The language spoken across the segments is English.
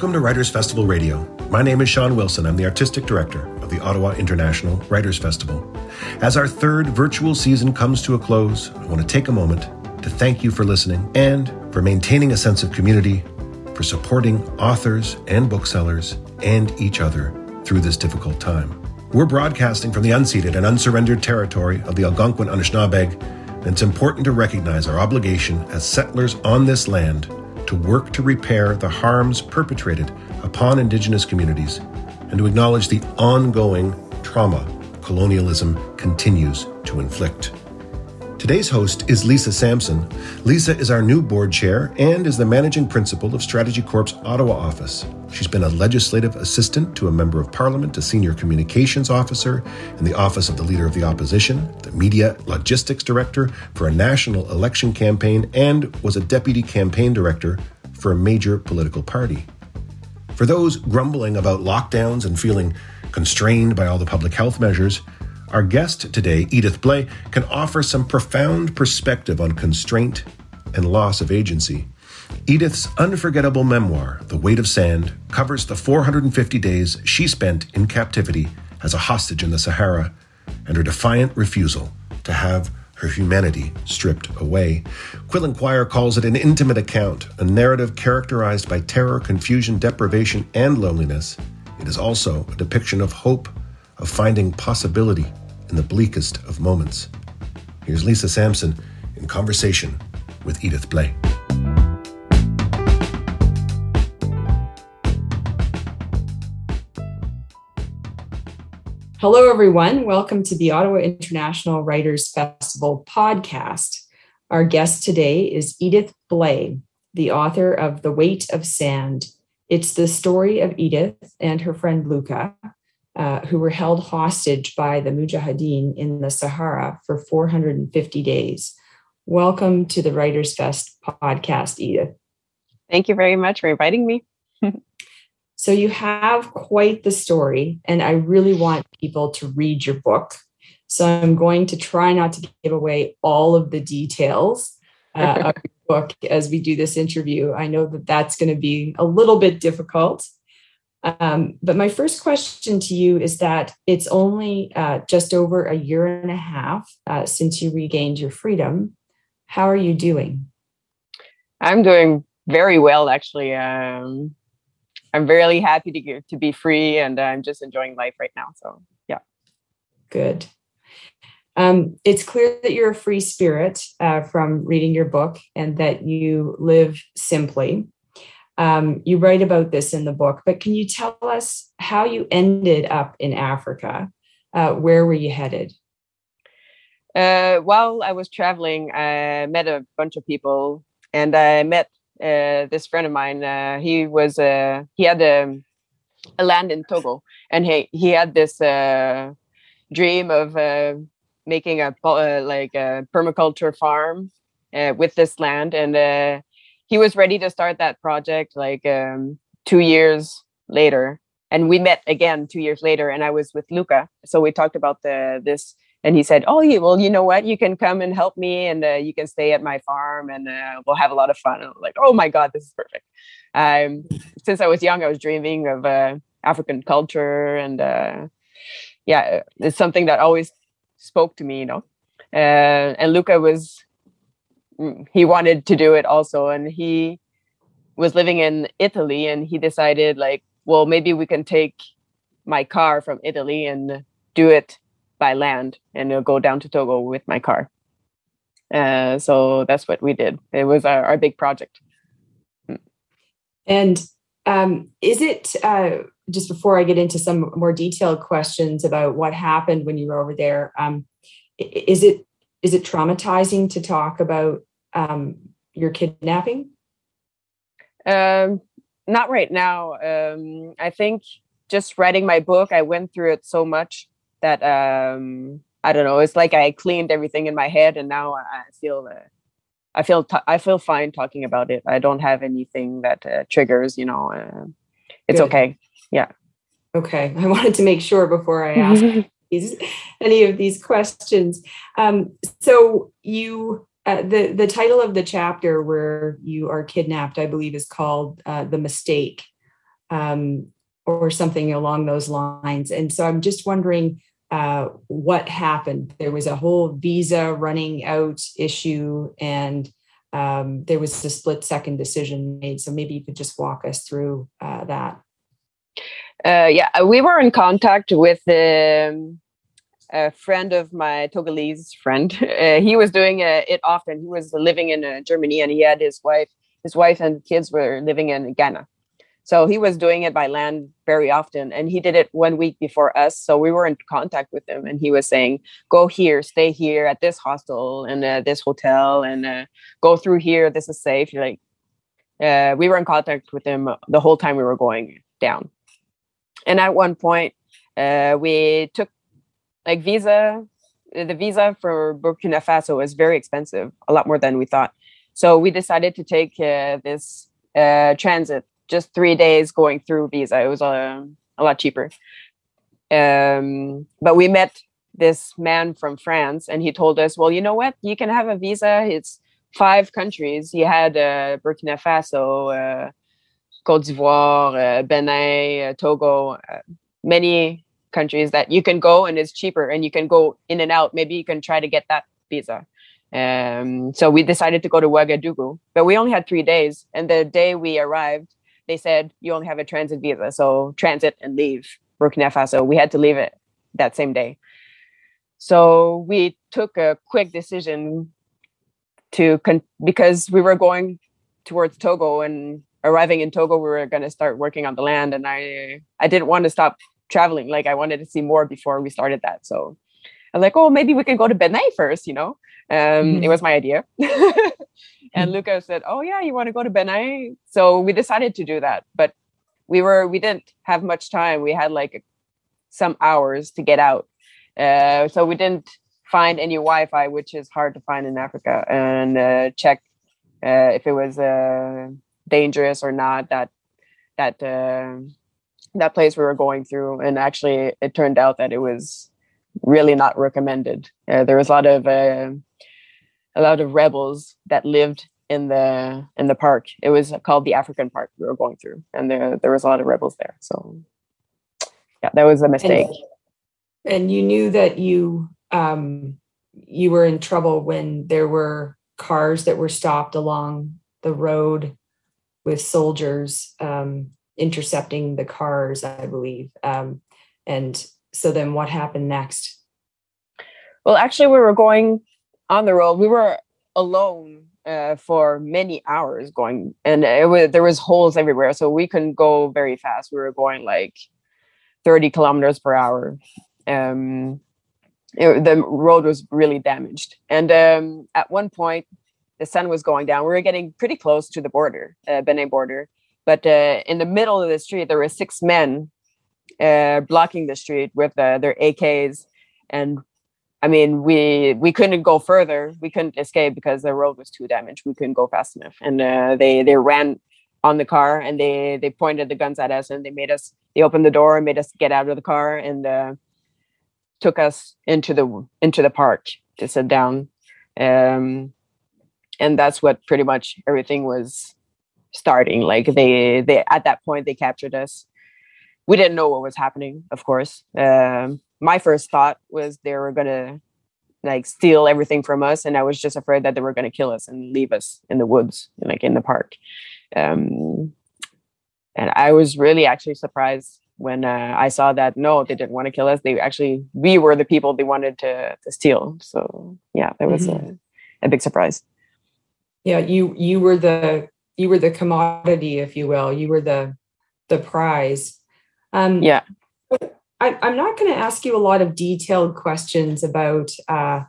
Welcome to Writers Festival Radio. My name is Sean Wilson. I'm the artistic director of the Ottawa International Writers Festival. As our third virtual season comes to a close, I want to take a moment to thank you for listening and for maintaining a sense of community, for supporting authors and booksellers and each other through this difficult time. We're broadcasting from the unceded and unsurrendered territory of the Algonquin Anishinaabeg, and it's important to recognize our obligation as settlers on this land to work to repair the harms perpetrated upon Indigenous communities and to acknowledge the ongoing trauma colonialism continues to inflict. Today's host is Lisa Sampson. Lisa is our new board chair and is the managing principal of Strategy Corp's Ottawa office. She's been a legislative assistant to a member of parliament, a senior communications officer in the office of the leader of the opposition, the media logistics director for a national election campaign, and was a deputy campaign director for a major political party. For those grumbling about lockdowns and feeling constrained by all the public health measures, our guest today, Edith Blais, can offer some profound perspective on constraint and loss of agency. Edith's unforgettable memoir, The Weight of Sand, covers the 450 days she spent in captivity as a hostage in the Sahara and her defiant refusal to have her humanity stripped away. Quill and Quire calls it an intimate account, a narrative characterized by terror, confusion, deprivation, and loneliness. It is also a depiction of hope, of finding possibility in the bleakest of moments. Here's Lisa Sampson in conversation with Edith Blais. Hello, everyone. Welcome to the Ottawa International Writers Festival podcast. Our guest today is Edith Blais, the author of The Weight of Sand. It's the story of Edith and her friend Luca, uh, who were held hostage by the Mujahideen in the Sahara for 450 days. Welcome to the Writers Fest podcast, Edith. Thank you very much for inviting me. So you have quite the story, and I really want people to read your book. So I'm going to try not to give away all of the details uh, of your book as we do this interview. I know that that's going to be a little bit difficult. Um, but my first question to you is that it's only uh, just over a year and a half uh, since you regained your freedom. How are you doing? I'm doing very well, actually. Um, I'm really happy to get, to be free, and I'm just enjoying life right now. So yeah, good. Um, it's clear that you're a free spirit uh, from reading your book, and that you live simply. Um, you write about this in the book, but can you tell us how you ended up in Africa? Uh, where were you headed? Uh, while I was traveling, I met a bunch of people, and I met uh, this friend of mine, uh, he was uh, he had a, a, land in Togo, and he he had this uh, dream of making a like a permaculture farm with this land, and he was ready to start that project like um, two years later. And we met again two years later, and I was with Luca. So we talked about the this and he said, "Oh, yeah, well, you know what? You can come and help me, and uh, you can stay at my farm, and uh, we'll have a lot of fun." And I'm like, "Oh my god, this is perfect!" Um, since I was young, I was dreaming of uh, African culture, and uh, yeah, it's something that always spoke to me, you know. Uh, and Luca was he wanted to do it also, and he was living in Italy, and he decided like, well, maybe we can take my car from Italy and do it by land and uh, go down to Togo with my car. Uh, so that's what we did. It was our, our big project. And um, is it uh, just before I get into some more detailed questions about what happened when you were over there? Um, is it is it traumatizing to talk about um, your kidnapping? Um, not right now. Um, I think just writing my book, I went through it so much that um I don't know. It's like I cleaned everything in my head, and now I feel uh, I feel t- I feel fine talking about it. I don't have anything that uh, triggers. You know, uh, it's Good. okay. Yeah. Okay. I wanted to make sure before I ask these, any of these questions. Um, so you. Uh, the the title of the chapter where you are kidnapped, I believe, is called uh, "The Mistake." um, or something along those lines. And so I'm just wondering uh, what happened. There was a whole visa running out issue, and um, there was a split second decision made. So maybe you could just walk us through uh, that. Uh, yeah, we were in contact with um, a friend of my Togolese friend. Uh, he was doing uh, it often. He was living in uh, Germany, and he had his wife. His wife and kids were living in Ghana. So he was doing it by land very often, and he did it one week before us. So we were in contact with him, and he was saying, "Go here, stay here at this hostel and uh, this hotel, and uh, go through here. This is safe." Like, uh, we were in contact with him the whole time we were going down. And at one point, uh, we took like visa. The visa for Burkina Faso was very expensive, a lot more than we thought. So we decided to take uh, this uh, transit just three days going through visa. It was a, a lot cheaper. Um, but we met this man from France, and he told us, "Well, you know what? You can have a visa. It's five countries. He had uh, Burkina Faso, uh, Cote d'Ivoire, uh, Benin, uh, Togo, uh, many countries that you can go, and it's cheaper, and you can go in and out. Maybe you can try to get that visa." Um, so we decided to go to Ouagadougou, but we only had three days. And the day we arrived, they said you only have a transit visa, so transit and leave Burkina Faso. We had to leave it that same day. So we took a quick decision to con- because we were going towards Togo and arriving in Togo, we were going to start working on the land, and I I didn't want to stop traveling. Like I wanted to see more before we started that. So I was like, oh, maybe we can go to Benin first, you know. Um, mm-hmm. It was my idea. and Luca said, "Oh yeah, you want to go to Benin?" So we decided to do that, but we were we didn't have much time. We had like some hours to get out, uh, so we didn't find any Wi-Fi, which is hard to find in Africa, and uh, check uh, if it was uh, dangerous or not. That that uh, that place we were going through, and actually, it turned out that it was really not recommended. Uh, there was a lot of a lot of rebels that lived in the in the park. It was called the African Park we were going through, and there there was a lot of rebels there. So yeah, that was a mistake. And, and you knew that you um, you were in trouble when there were cars that were stopped along the road with soldiers um, intercepting the cars, I believe. Um, and so then what happened next? Well, actually, we were going on the road. We were alone uh, for many hours going, and it was there was holes everywhere, so we couldn't go very fast. We were going like thirty kilometers per hour. Um, it, the road was really damaged, and um, at one point, the sun was going down. We were getting pretty close to the border, uh, Benin border, but uh, in the middle of the street, there were six men uh, blocking the street with uh, their AKs, and I mean, we we couldn't go further. We couldn't escape because the road was too damaged. We couldn't go fast enough, and uh, they they ran on the car and they they pointed the guns at us and they made us. They opened the door and made us get out of the car and uh, took us into the into the park to sit down. Um, and that's what pretty much everything was starting. Like they they at that point they captured us. We didn't know what was happening, of course. Um, my first thought was they were gonna like steal everything from us and i was just afraid that they were gonna kill us and leave us in the woods like in the park um, and i was really actually surprised when uh, i saw that no they didn't want to kill us they actually we were the people they wanted to, to steal so yeah that was mm-hmm. a, a big surprise yeah you you were the you were the commodity if you will. You were the the prize. Um yeah. I, am not going to ask you a lot of detailed questions about uh,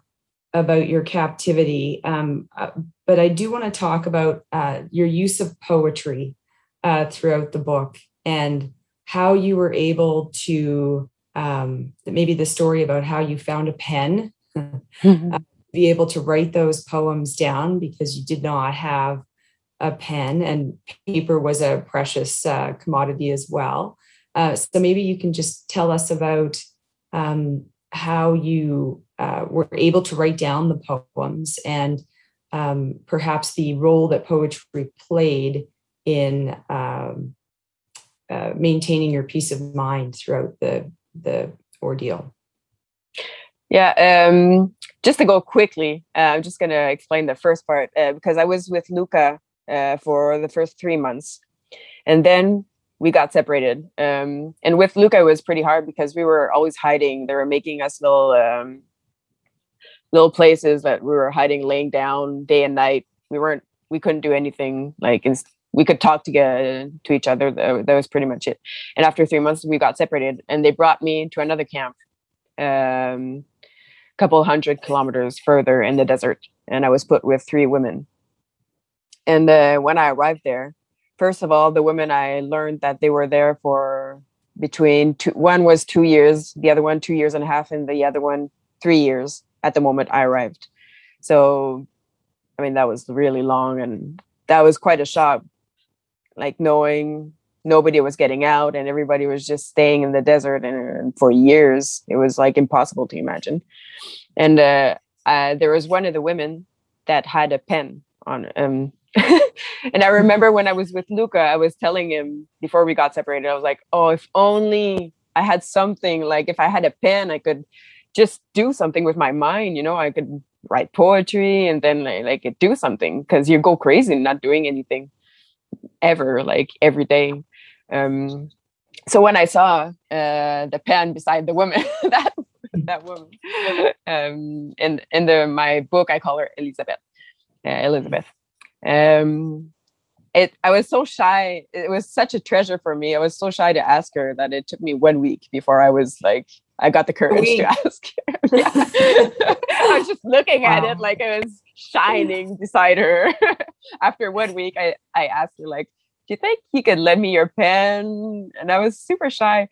about your captivity, um, uh, but I do want to talk about uh, your use of poetry uh, throughout the book and how you were able to um, maybe the story about how you found a pen, mm-hmm. be able to write those poems down because you did not have a pen, and paper was a precious uh, commodity as well. Uh, so maybe you can just tell us about um, how you uh, were able to write down the poems and um, perhaps the role that poetry played in um, uh, maintaining your peace of mind throughout the the ordeal? Yeah, um, just to go quickly, uh, I'm just going to explain the first part uh, because I was with Luca uh, for the first three months, and then we got separated. Um, and with Luca, it was pretty hard because we were always hiding. They were making us little um, little places that we were hiding, laying down day and night. We weren't, we couldn't do anything like we could talk together to each other. That, that was pretty much it. And after three months, we got separated, and they brought me to another camp, um, a couple hundred kilometers further in the desert, and I was put with three women. And uh, when I arrived there, first of all, the women I learned that they were there for between two. One was two years, the other one two years and a half, and the other one three years at the moment I arrived. So, I mean, that was really long, and that was quite a shock like knowing nobody was getting out and everybody was just staying in the desert and, and for years it was like impossible to imagine and uh, uh, there was one of the women that had a pen on um and i remember when i was with luca i was telling him before we got separated i was like oh if only i had something like if i had a pen i could just do something with my mind you know i could write poetry and then like, like do something because you go crazy not doing anything ever, like every day. Um, so when I saw uh, the pen beside the woman, that that woman, um, in in the my book, I call her Elizabeth. Uh, Elizabeth. Um, it I was so shy. It was such a treasure for me. I was so shy to ask her that it took me one week before I was like, I got the courage to ask. I was just looking wow. at it like it was shining beside her. After one week, I, I asked her, like, do you think you could lend me your pen? And I was super shy.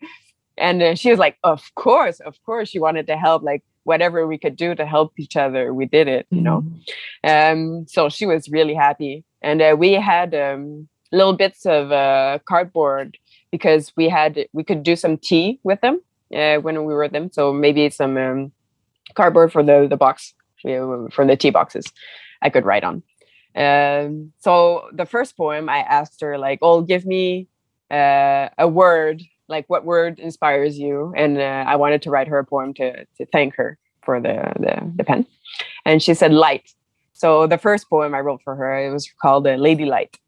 And uh, she was like, of course, of course. She wanted to help, like, whatever we could do to help each other, we did it, you know. Mm-hmm. Um, so she was really happy. And uh, we had um, little bits of uh, cardboard because we had we could do some tea with them uh, when we were with them. So maybe some um, cardboard for the the box know, the tea boxes I could write on. Um, so the first poem I asked her like, "Oh, give me uh, a word. Like, what word inspires you?" And uh, I wanted to write her a poem to to thank her for the the, the pen, and she said light. So the first poem I wrote for her it was called uh, "Lady Light."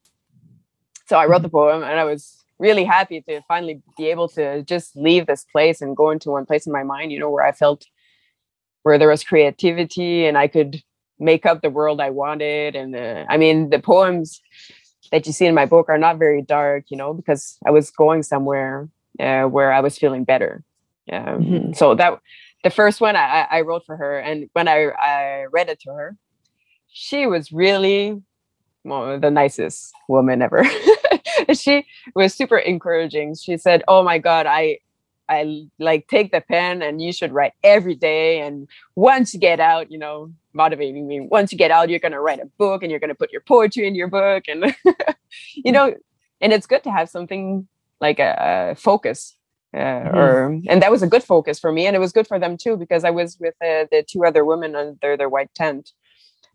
So I wrote the poem, and I was really happy to finally be able to just leave this place and go into one place in my mind, you know, where I felt where there was creativity and I could make up the world I wanted. And uh, I mean, the poems that you see in my book are not very dark, you know, because I was going somewhere uh, where I was feeling better. Um, mm-hmm. So that the first one I, I wrote for her, and when I, I read it to her, she was really well, the nicest woman ever. she was super encouraging. She said, "Oh my God, I I like take the pen and you should write every day. And once you get out, you know, motivating me. Once you get out, you're gonna write a book and you're gonna put your poetry in your book, and you know, and it's good to have something like a, a focus. Uh, mm-hmm. or and that was a good focus for me and it was good for them too because i was with uh, the two other women under their white tent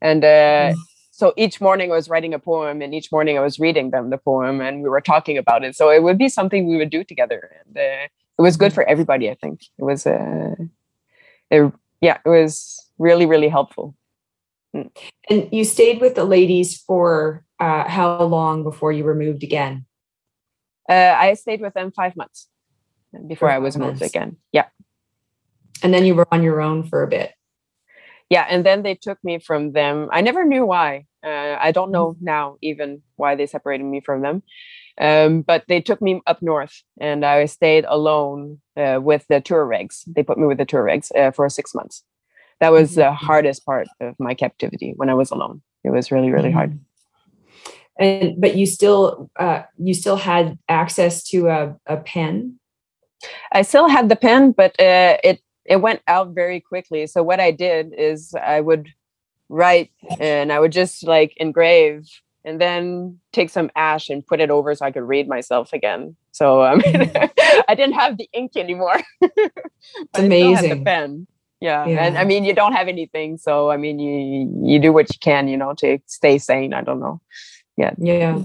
and uh, mm-hmm so each morning I was writing a poem, and each morning I was reading them the poem, and we were talking about it. So it would be something we would do together, and uh, it was good for everybody. I think it was, uh, it, yeah, it was really really helpful. Mm. And you stayed with the ladies for uh, how long before you were moved again? Uh, I stayed with them five months before I was moved again. Yeah. And then you were on your own for a bit yeah and then they took me from them i never knew why uh, i don't know mm-hmm. now even why they separated me from them um, but they took me up north and i stayed alone uh, with the Tuaregs they put me with the Tuaregs uh, for six months that was mm-hmm. the hardest part of my captivity when i was alone it was really really hard mm-hmm. And but you still uh, you still had access to a, a pen i still had the pen but uh, it it went out very quickly. So what I did is I would write and I would just like engrave and then take some ash and put it over so I could read myself again. So I I didn't have the ink anymore. amazing. the pen. Yeah. yeah. And I mean, you don't have anything. So, I mean, you, you do what you can, you know, to stay sane. I don't know. Yeah. Yeah.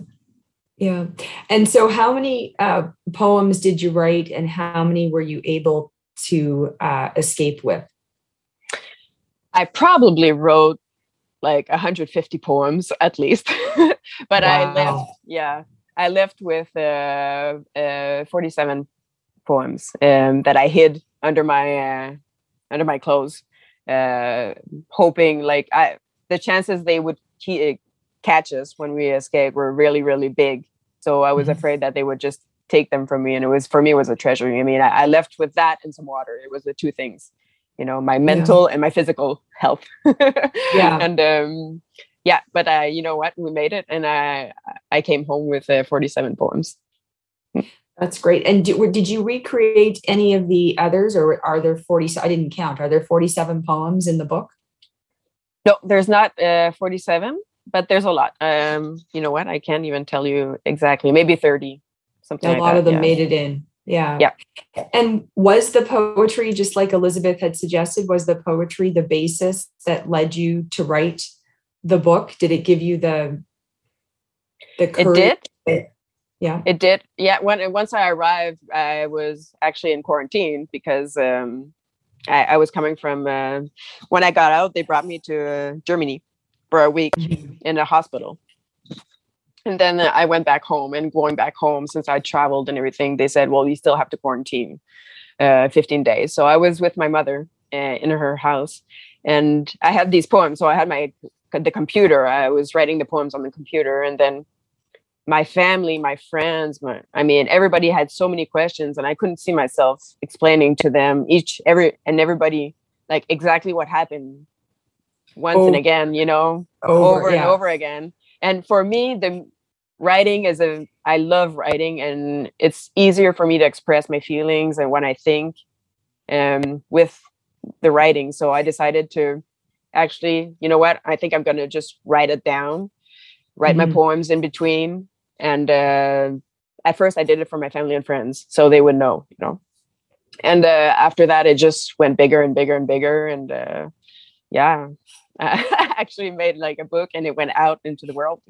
Yeah. And so, how many uh, poems did you write, and how many were you able to uh, escape with? I probably wrote like 150 poems at least, but wow. I left. Yeah, I left with uh, uh, 47 poems um, that I hid under my uh, under my clothes, uh, hoping like I the chances they would ke- catch us when we escaped were really really big. So I was mm-hmm. afraid that they would just take them from me, and it was for me it was a treasure. I mean, I, I left with that and some water. It was the two things, you know, my mental yeah. and my physical health. yeah, and um, yeah, but uh, you know what? We made it, and I I came home with uh, 47 poems. That's great. And do, did you recreate any of the others, or are there 40? I didn't count. Are there 47 poems in the book? No, there's not uh, 47, but there's a lot. Um, you know what? I can't even tell you exactly. Maybe 30, something. A like lot that, of them yeah. made it in. Yeah. Yeah. And was the poetry just like Elizabeth had suggested? Was the poetry the basis that led you to write the book? Did it give you the the courage? It did. Yeah. It did. Yeah. When once I arrived, I was actually in quarantine because um, I, I, was coming from. Uh, when I got out, they brought me to uh, Germany for a week mm-hmm. in a hospital, and then I went back home. And going back home, since I traveled and everything, they said, "Well, you still have to quarantine, uh, 15 days." So I was with my mother uh, in her house, and I had these poems. So I had my the computer. I was writing the poems on the computer, and then my family, my friends, my, I mean, everybody had so many questions, and I couldn't see myself explaining to them each, every, and everybody like exactly what happened once oh, and again, you know, over, over yeah. and over again. And for me, the writing is a, I love writing, and it's easier for me to express my feelings and what I think, um, with the writing. So I decided to actually, you know what, I think I'm gonna just write it down write mm-hmm. my poems in between and uh, at first i did it for my family and friends so they would know you know and uh, after that it just went bigger and bigger and bigger and uh, yeah i actually made like a book and it went out into the world.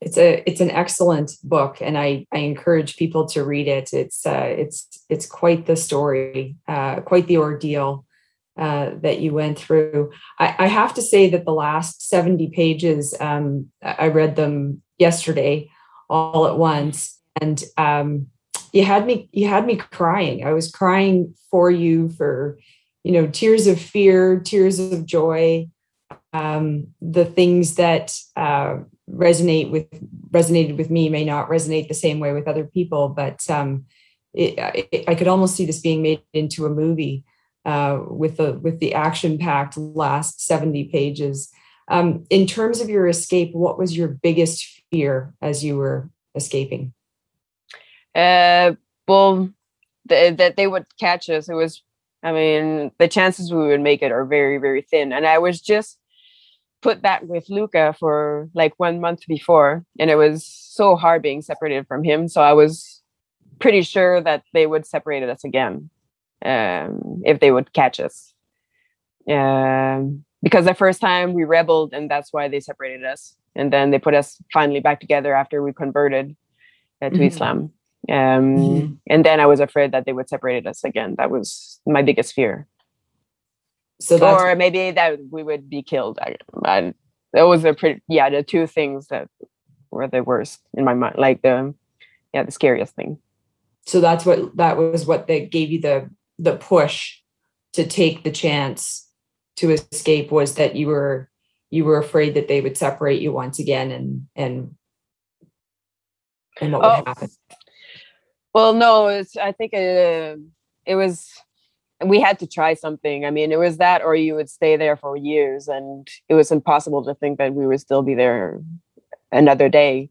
It's a it's an excellent book and i i encourage people to read it. It's uh it's it's quite the story uh quite the ordeal uh, that you went through. I, I, have to say that the last 70 pages, um, I read them yesterday all at once and um, you had me you had me crying. I was crying for you for you know tears of fear tears of joy um, the things that uh, resonate with resonated with me may not resonate the same way with other people but um, it, it, i could almost see this being made into a movie uh, with the with the action packed last 70 pages um, in terms of your escape what was your biggest fear as you were escaping? Uh, well, th- that they would catch us. It was, I mean, the chances we would make it are very, very thin. And I was just put back with Luca for like one month before, and it was so hard being separated from him. So I was pretty sure that they would separate us again um, if they would catch us. Um, because the first time we rebelled, and that's why they separated us and then they put us finally back together after we converted uh, to mm-hmm. Islam. Um, mm-hmm. And then I was afraid that they would separate us again. That was my biggest fear. So or maybe that we would be killed. I, I, that was a pretty yeah the two things that were the worst in my mind, like the yeah the scariest thing. So that's what that was what they gave you the the push to take the chance to escape was that you were you were afraid that they would separate you once again and and and what would oh. happen well no it's i think it, uh, it was we had to try something. I mean it was that or you would stay there for years and it was impossible to think that we would still be there another day.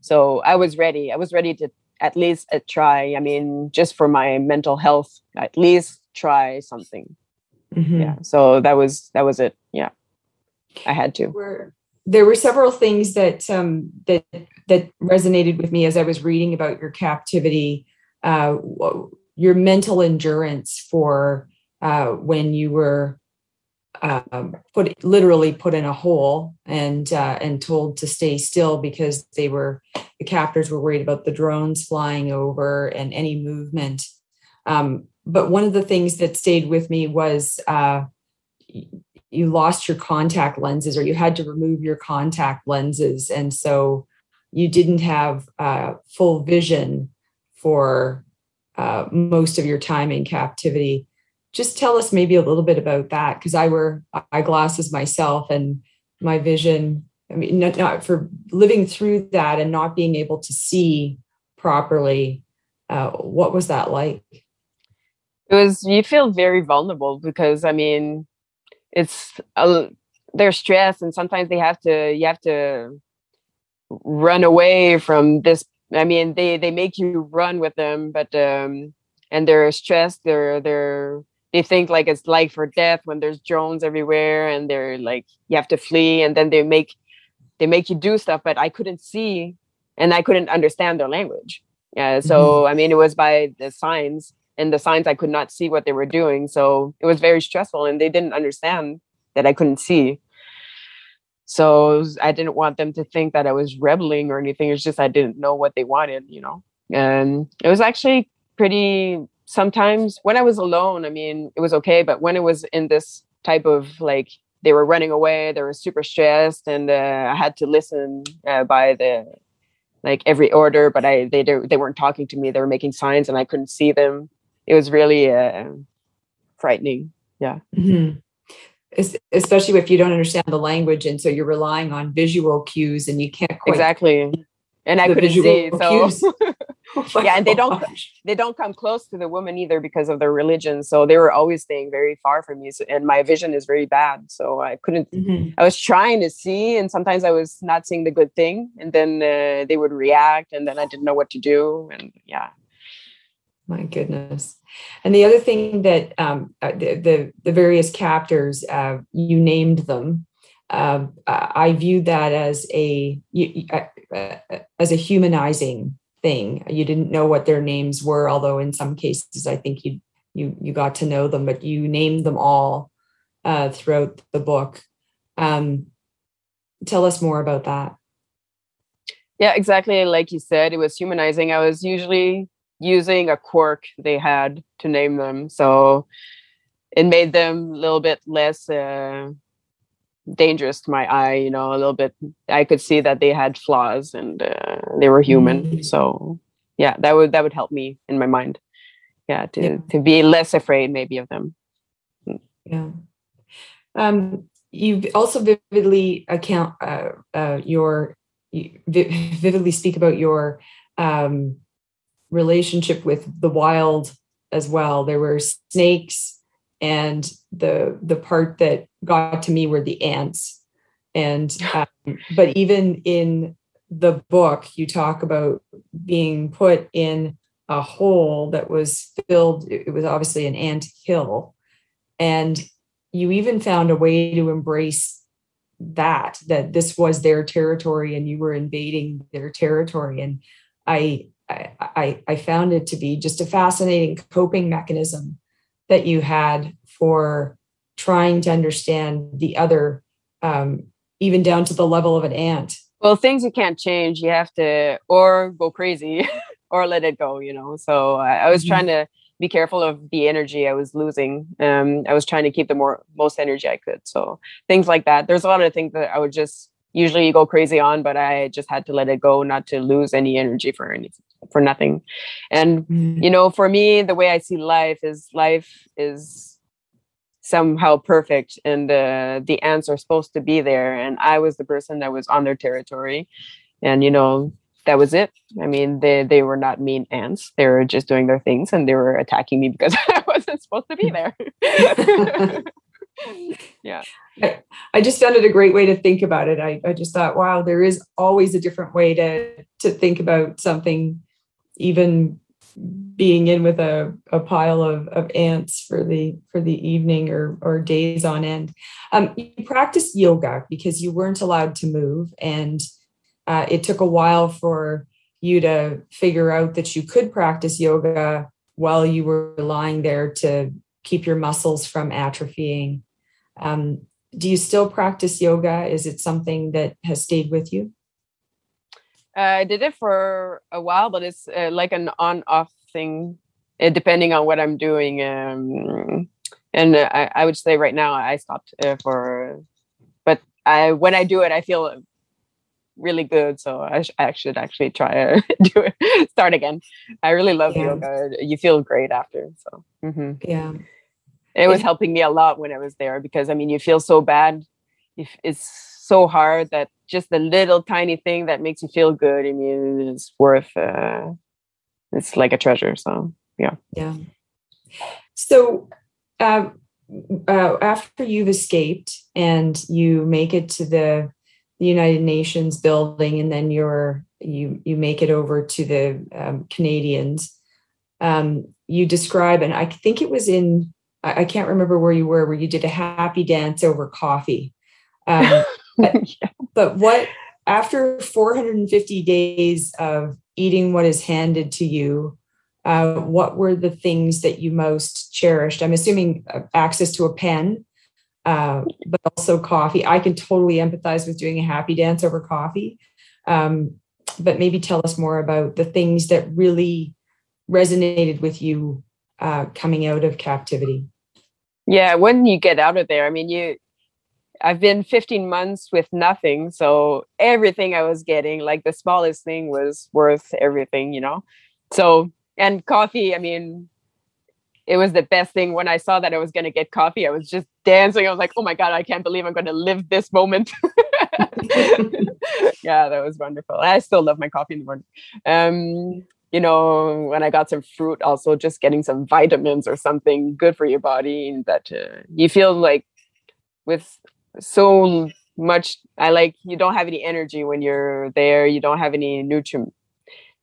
So i was ready. I was ready to at least uh, try i mean just for my mental health at least try something. Mm-hmm. yeah so that was that was it. Yeah. I had to. Were, there were several things that um, that that resonated with me as I was reading about your captivity, uh, your mental endurance for uh, when you were um, put literally put in a hole and uh, and told to stay still because they were the captors were worried about the drones flying over and any movement. Um, but one of the things that stayed with me was uh, you lost your contact lenses or you had to remove your contact lenses, and so you didn't have uh, full vision for uh, most of your time in captivity just tell us maybe a little bit about that because I wear eyeglasses myself and my vision. I mean, not, not, for living through that and not being able to see properly. Uh, what was that like? It was. You feel very vulnerable because I mean, it's a, they're stressed and sometimes they have to. You have to run away from this. I mean, they they make you run with them, but um, and they're stressed. They're they're they think like it's life or death when there's drones everywhere and they're like you have to flee and then they make they make you do stuff but i couldn't see and i couldn't understand their language yeah so mm-hmm. i mean it was by the signs and the signs i could not see what they were doing so it was very stressful and they didn't understand that i couldn't see so i didn't want them to think that i was rebelling or anything it's just i didn't know what they wanted you know and it was actually pretty sometimes when I was alone, I mean, it was okay. But when it was in this type of like, they were running away, they were super stressed, and uh, I had to listen uh, by the like every order. But I they they weren't talking to me; they were making signs, and I couldn't see them. It was really uh, frightening. Yeah. Mm-hmm. Especially if you don't understand the language, and so you're relying on visual cues, and you can't quite exactly. And I couldn't see, so Oh yeah, and they don't they don't come close to the woman either because of their religion. So they were always staying very far from me. So, and my vision is very bad, so I couldn't. Mm-hmm. I was trying to see, and sometimes I was not seeing the good thing, and then uh, they would react, and then I didn't know what to do, and yeah. My goodness. And the other thing that um, uh, the, the, the various captors, uh, you named them. Uh, I viewed that as a uh, uh, as a humanizing thing. You didn't know what their names were, although in some cases I think you you you got to know them, but you named them all uh, throughout the book. Um, tell us more about that. Yeah, exactly like you said, it was humanizing. I was usually using a quirk they had to name them, so it made them a little bit less. Uh, dangerous to my eye you know a little bit i could see that they had flaws and uh, they were human mm-hmm. so yeah that would that would help me in my mind yeah to yeah. to be less afraid maybe of them mm. yeah um you also vividly account uh, uh your vividly speak about your um relationship with the wild as well. There were snakes and the the part that got to me were the ants. And um, but even in the book you talk about being put in a hole that was filled it was obviously an ant hill. And you even found a way to embrace that that this was their territory and you were invading their territory. And i i i found it to be just a fascinating coping mechanism that you had for trying to understand the other, um, even down to the level of an ant? Well, things you can't change, you have to or go crazy or let it go, you know. So I, I was mm-hmm. trying to be careful of the energy I was losing. Um, I was trying to keep the more most energy I could. So things like that. There's a lot of things that I would just usually go crazy on, but I just had to let it go, not to lose any energy for anything for nothing. And mm-hmm. you know, for me, the way I see life is life is somehow perfect and uh, the ants are supposed to be there. And i was the person that was on their territory. And you know that was it. I mean they they were not mean ants. They were just doing their things and they were attacking me because i wasn't supposed to be there. Yeah. I, I, just found it a great way to think about it. I, I just thought wow there is always a different way to to think about something even being in with a, a pile of, of ants for the for the evening or or days on end. Um, you practiced yoga because you weren't allowed to move, and uh, it took a while for you to figure out that you could practice yoga while you were lying there to keep your muscles from atrophying. Um, do you still practice yoga? Is it something that has stayed with you? Uh, I did it for a while, but it's uh, like an on-off thing, uh, depending on what I'm doing. Um, and uh, I, I, would say right now I stopped uh, for, but I when I do it, I feel really good. So I, sh- I should actually try to do it, start again. I really love yeah. yoga. You feel great after. So mm-hmm. yeah, it was helping me a lot when I was there because I mean, you feel so bad. If it's so hard that just the little tiny thing that makes you feel good. I mean, it's worth. Uh, it's like a treasure. So yeah, yeah. So. Uh, uh, after you've escaped and you make it to the the United Nations building, and then you're you you make it over to the um, Canadians. Um, you describe, and I think it was in I, I, can't remember where you were, where you did a happy dance over coffee. Um, but, but what after 450 days of eating what is handed to you, uh, what were the things that you most cherished? I'm assuming uh, access to a pen, uh, but also coffee. I can totally empathize with doing a happy dance over coffee. Um, but maybe tell us more about the things that really resonated with you uh, coming out of captivity. Yeah, when you get out of there, I mean, you. I've been 15 months with nothing, so everything I was getting, like the smallest thing, was worth everything, you know. So and coffee, I mean, it was the best thing when I saw that I was going to get coffee. I was just dancing. I was like, oh my God, I can't believe I'm going to live this moment. yeah, that was wonderful. I still love my coffee in the morning. Um, you know, when I got some fruit, also just getting some vitamins or something good for your body that uh, you feel like with so much, I like you don't have any energy when you're there. You don't have any nutri-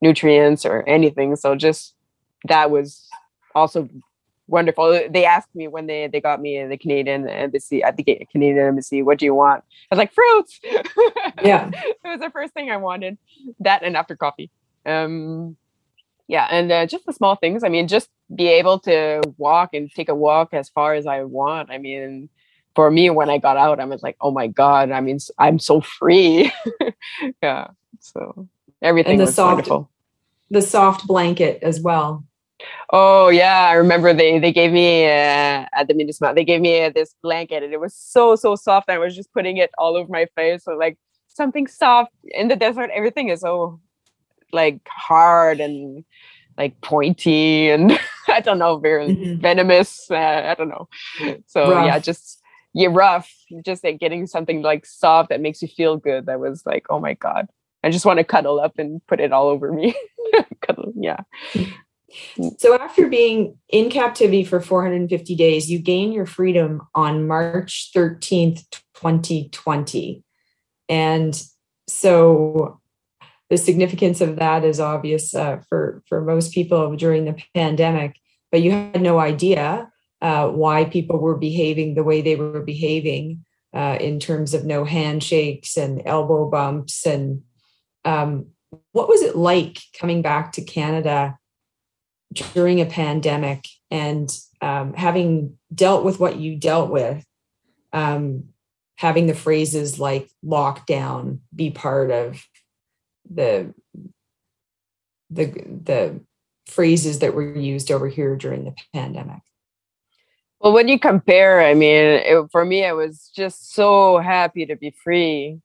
nutrients or anything. So just that was also wonderful. They asked me when they they got me in the Canadian embassy at the Canadian embassy, "What do you want?" I was like, "Fruits." Yeah, it was the first thing I wanted. That and after coffee. Um, yeah, and uh, just the small things. I mean, just be able to walk and take a walk as far as I want. I mean, for me, when I got out, I was like, "Oh my god!" I mean, I'm so free. yeah, so everything and the was soft, wonderful. The soft blanket as well Oh yeah, I remember they they gave me uh, at the municipal they gave me uh, this blanket and it was so so soft. I was just putting it all over my face. So like something soft in the desert, everything is so like hard and like pointy and I don't know, very mm-hmm. venomous. Uh, I don't know. So rough. yeah, just yeah, rough. Just like getting something like soft that makes you feel good. That was like, oh my god, I just want to cuddle up and put it all over me. cuddle, yeah. So after being in captivity for 450 days, you gain your freedom on March 13th, 2020. And so the significance of that is obvious uh, for, for most people during the pandemic, but you had no idea uh, why people were behaving the way they were behaving uh, in terms of no handshakes and elbow bumps. And um, what was it like coming back to Canada during a pandemic and um, having dealt with what you dealt with, um, having the phrases like lockdown be part of the the the phrases that were used over here during the pandemic. Well, when you compare, I mean, it, for me, I was just so happy to be free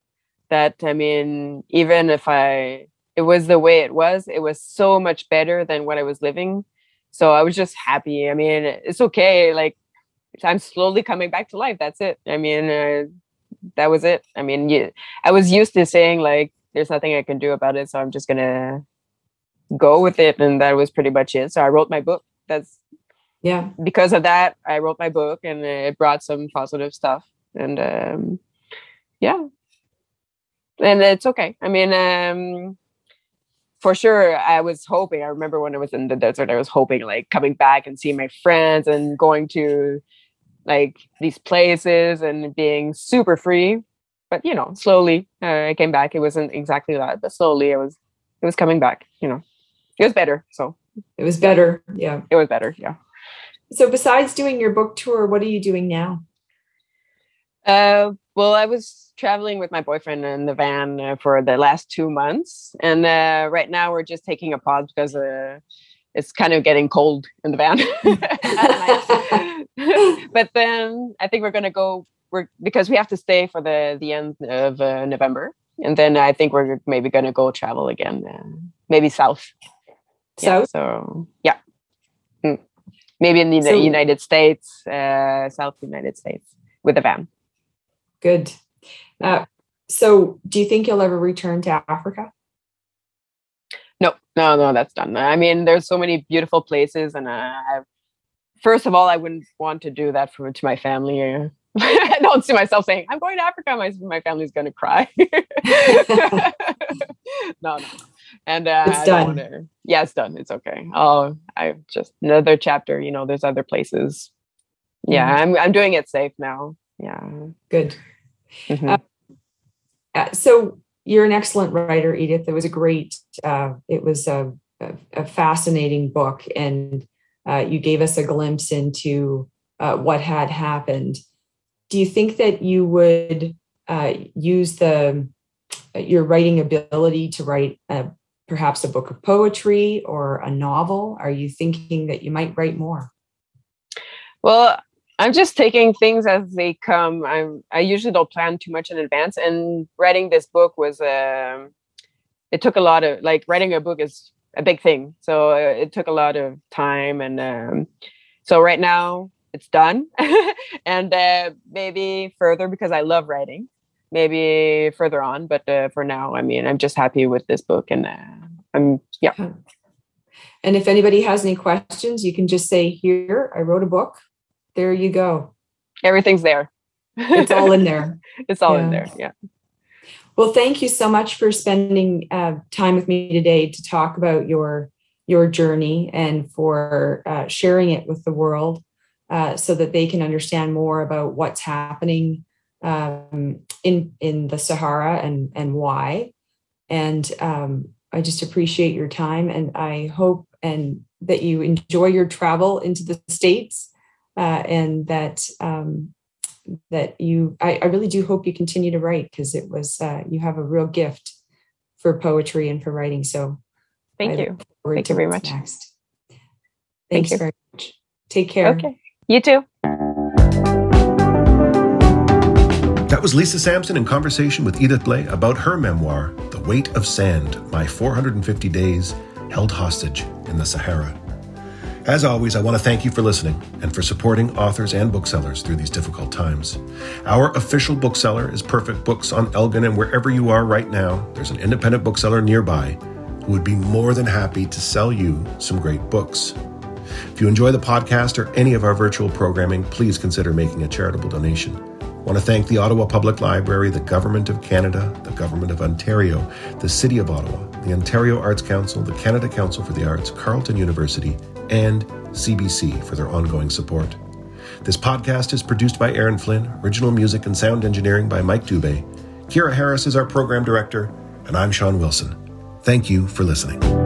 that I mean, even if I it was the way it was. It was so much better than what I was living. So I was just happy. I mean, it's okay. Like I'm slowly coming back to life. That's it. I mean, uh, that was it. I mean, yeah, I was used to saying like, there's nothing I can do about it. So I'm just gonna go with it. And that was pretty much it. So I wrote my book. That's yeah. Because of that, I wrote my book and it brought some positive stuff. And um, yeah, and it's okay. I mean, um, for sure i was hoping i remember when i was in the desert i was hoping like coming back and seeing my friends and going to like these places and being super free but you know slowly uh, i came back it wasn't exactly that but slowly it was it was coming back you know it was better so it was better yeah it was better yeah so besides doing your book tour what are you doing now Uh, well, I was traveling with my boyfriend in the van uh, for the last two months, and uh, right now we're just taking a pause because uh, it's kind of getting cold in the van. but then I think we're gonna go. We're because we have to stay for the the end of uh, November, and then I think we're maybe gonna go travel again, uh, maybe south. South. Yeah, so yeah. Maybe in the So- United States, uh, South United States with a van. Good. Uh, so, do you think you'll ever return to Africa? No, no, no, that's done. I mean, there's so many beautiful places, and uh, first of all, I wouldn't want to do that for to my family. I don't see myself saying, "I'm going to Africa." My my family's going to cry. no, no, no. And uh, It's done. wanna- yeah, it's done. It's okay. Oh, I just another chapter. You know, there's other places. Yeah, Mhm. I'm I'm doing it safe now. Yeah. Good. Mhm. Uh, Uh, so, you're an excellent writer, Edith. It was a great. Uh, it was a, a, a fascinating book, and uh, you gave us a glimpse into uh, what had happened. Do you think that you would uh, use the your writing ability to write uh, perhaps a book of poetry or a novel? Are you thinking that you might write more? Well, I'm just taking things as they come. I'm I usually don't plan too much in advance. And writing this book was um it took a lot of like writing a book is a big thing. So uh, it took a lot of time and um so right now it's done. and uh maybe further because I love writing. Maybe further on, but uh, for now, I mean, I'm just happy with this book and uh, I'm yeah. And if anybody has any questions, you can just say, Here, I wrote a book. There you go. Everything's there. It's all in there. it's all in there. Yeah. Well, thank you so much for spending uh, time with me today to talk about your your journey and for uh, sharing it with the world uh, so that they can understand more about what's happening um, in in the Sahara and and why. And um, I just appreciate your time, and I hope and that you enjoy your travel into the states, uh, and that um, that you I, I really do hope you continue to write because it was uh, you have a real gift for poetry and for writing. So Thank I you. Thank you very much. Next. Thank Thanks you. very much. Take care. Okay. You too. That was Lisa Sampson in conversation with Edith Blais about her memoir, The Weight of Sand My 450 Days Held Hostage in the Sahara. As always, I want to thank you for listening and for supporting authors and booksellers through these difficult times. Our official bookseller is Perfect Books on Elgin, and wherever you are right now, there's an independent bookseller nearby who would be more than happy to sell you some great books. If you enjoy the podcast or any of our virtual programming, please consider making a charitable donation. I want to thank the Ottawa Public Library, the Government of Canada, the Government of Ontario, the City of Ottawa, the Ontario Arts Council, the Canada Council for the Arts, Carleton University, and CBC for their ongoing support. This podcast is produced by Aaron Flynn, original music and sound engineering by Mike Dubé. Kira Harris is our program director, and I'm Sean Wilson. Thank you for listening.